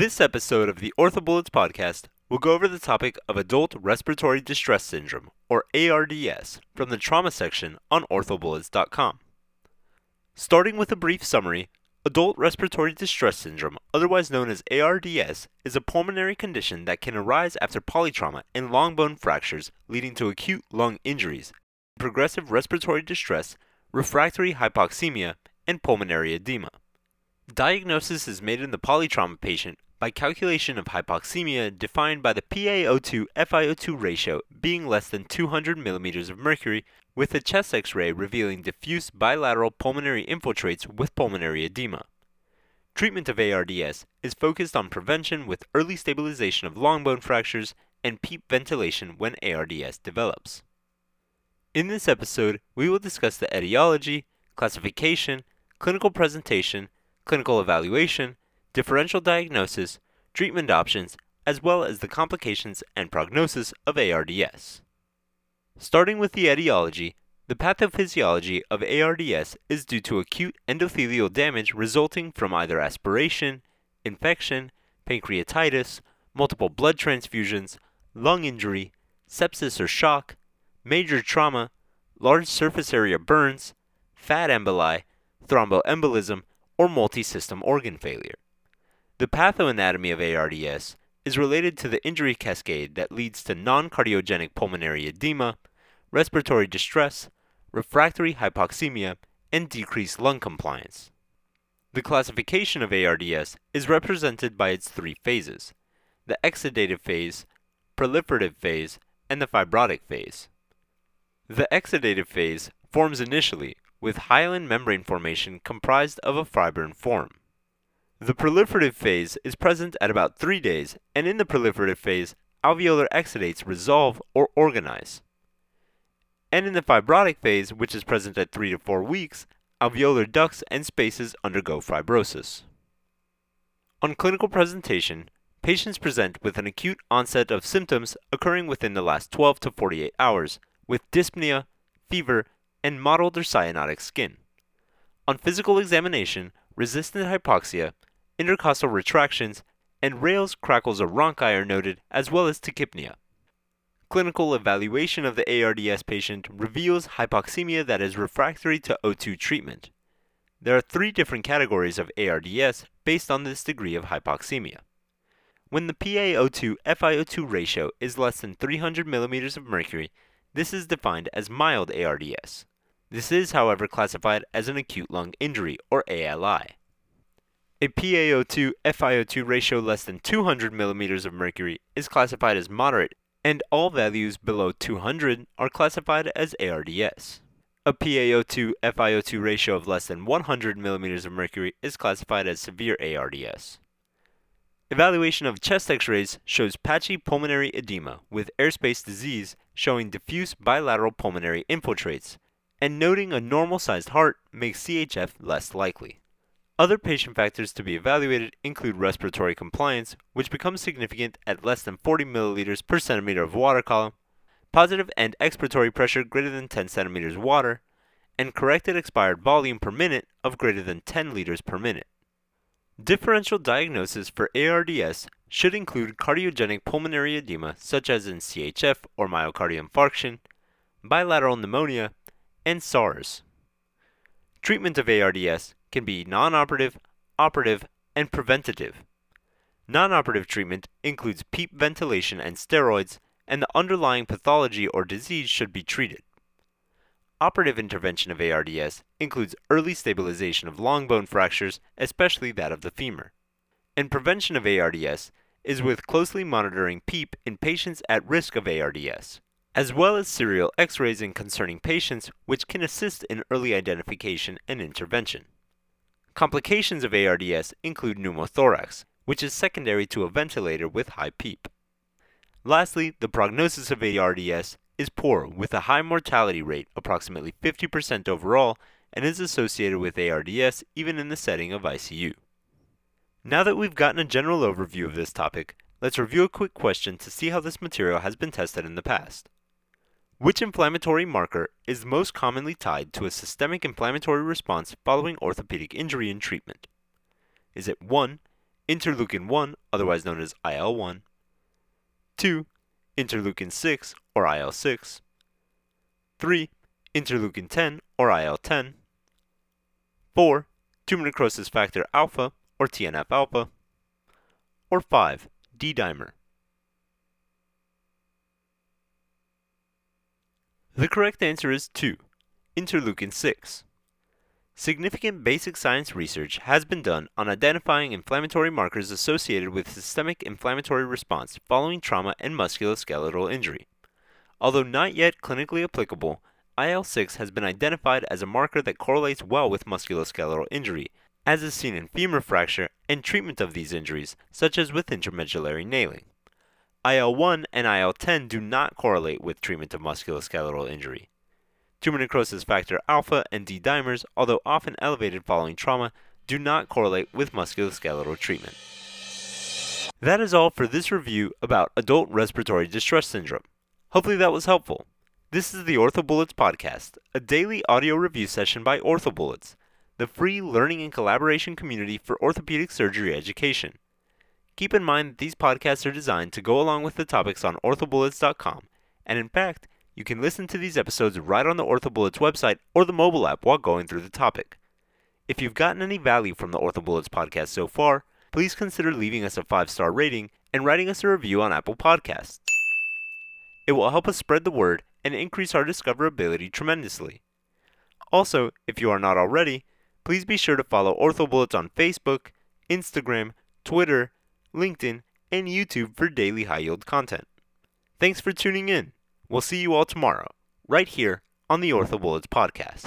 This episode of the OrthoBullets podcast will go over the topic of adult respiratory distress syndrome, or ARDS, from the trauma section on orthobullets.com. Starting with a brief summary, adult respiratory distress syndrome, otherwise known as ARDS, is a pulmonary condition that can arise after polytrauma and long bone fractures leading to acute lung injuries, progressive respiratory distress, refractory hypoxemia, and pulmonary edema. Diagnosis is made in the polytrauma patient by calculation of hypoxemia defined by the PaO2 FiO2 ratio being less than 200 millimeters of mercury, with a chest x ray revealing diffuse bilateral pulmonary infiltrates with pulmonary edema. Treatment of ARDS is focused on prevention with early stabilization of long bone fractures and PEEP ventilation when ARDS develops. In this episode, we will discuss the etiology, classification, clinical presentation, clinical evaluation, differential diagnosis, treatment options, as well as the complications and prognosis of ARDS. Starting with the etiology, the pathophysiology of ARDS is due to acute endothelial damage resulting from either aspiration, infection, pancreatitis, multiple blood transfusions, lung injury, sepsis or shock, major trauma, large surface area burns, fat emboli, thromboembolism, or multisystem organ failure. The pathoanatomy of ARDS is related to the injury cascade that leads to non cardiogenic pulmonary edema, respiratory distress, refractory hypoxemia, and decreased lung compliance. The classification of ARDS is represented by its three phases the exudative phase, proliferative phase, and the fibrotic phase. The exudative phase forms initially with hyaline membrane formation comprised of a fibrin form. The proliferative phase is present at about 3 days, and in the proliferative phase, alveolar exudates resolve or organize. And in the fibrotic phase, which is present at 3 to 4 weeks, alveolar ducts and spaces undergo fibrosis. On clinical presentation, patients present with an acute onset of symptoms occurring within the last 12 to 48 hours, with dyspnea, fever, and mottled or cyanotic skin. On physical examination, resistant hypoxia, intercostal retractions, and Rales crackles or rhonchi are noted, as well as tachypnea. Clinical evaluation of the ARDS patient reveals hypoxemia that is refractory to O2 treatment. There are three different categories of ARDS based on this degree of hypoxemia. When the PaO2 FiO2 ratio is less than 300 millimeters of mercury, this is defined as mild ARDS. This is, however, classified as an acute lung injury, or ALI. A PaO2 FiO2 ratio less than 200 millimeters of mercury is classified as moderate, and all values below 200 are classified as ARDS. A PaO2 FiO2 ratio of less than 100 millimeters of mercury is classified as severe ARDS. Evaluation of chest x rays shows patchy pulmonary edema with airspace disease showing diffuse bilateral pulmonary infiltrates, and noting a normal sized heart makes CHF less likely. Other patient factors to be evaluated include respiratory compliance, which becomes significant at less than 40 milliliters per centimeter of water column, positive end expiratory pressure greater than 10 centimeters water, and corrected expired volume per minute of greater than 10 liters per minute. Differential diagnosis for ARDS should include cardiogenic pulmonary edema such as in CHF or myocardial infarction, bilateral pneumonia, and SARS. Treatment of ARDS can be non operative, operative, and preventative. Non operative treatment includes PEEP ventilation and steroids, and the underlying pathology or disease should be treated. Operative intervention of ARDS includes early stabilization of long bone fractures, especially that of the femur. And prevention of ARDS is with closely monitoring PEEP in patients at risk of ARDS as well as serial x rays in concerning patients, which can assist in early identification and intervention. Complications of ARDS include pneumothorax, which is secondary to a ventilator with high PEEP. Lastly, the prognosis of ARDS is poor with a high mortality rate, approximately 50% overall, and is associated with ARDS even in the setting of ICU. Now that we've gotten a general overview of this topic, let's review a quick question to see how this material has been tested in the past. Which inflammatory marker is most commonly tied to a systemic inflammatory response following orthopedic injury and treatment? Is it 1. interleukin 1, otherwise known as IL 1, 2. Interleukin 6, or IL 6, 3. Interleukin 10, or IL 10, 4. Tumor necrosis factor alpha, or TNF alpha, or 5. D dimer. The correct answer is 2. Interleukin 6. Significant basic science research has been done on identifying inflammatory markers associated with systemic inflammatory response following trauma and musculoskeletal injury. Although not yet clinically applicable, IL 6 has been identified as a marker that correlates well with musculoskeletal injury, as is seen in femur fracture and treatment of these injuries, such as with intramedullary nailing. IL 1 and IL 10 do not correlate with treatment of musculoskeletal injury. Tumor necrosis factor alpha and D dimers, although often elevated following trauma, do not correlate with musculoskeletal treatment. That is all for this review about adult respiratory distress syndrome. Hopefully that was helpful. This is the OrthoBullets podcast, a daily audio review session by OrthoBullets, the free learning and collaboration community for orthopedic surgery education. Keep in mind that these podcasts are designed to go along with the topics on orthobullets.com, and in fact, you can listen to these episodes right on the OrthoBullets website or the mobile app while going through the topic. If you've gotten any value from the OrthoBullets podcast so far, please consider leaving us a 5-star rating and writing us a review on Apple Podcasts. It will help us spread the word and increase our discoverability tremendously. Also, if you are not already, please be sure to follow OrthoBullets on Facebook, Instagram, Twitter, LinkedIn, and YouTube for daily high yield content. Thanks for tuning in. We'll see you all tomorrow, right here on the OrthoBullets podcast.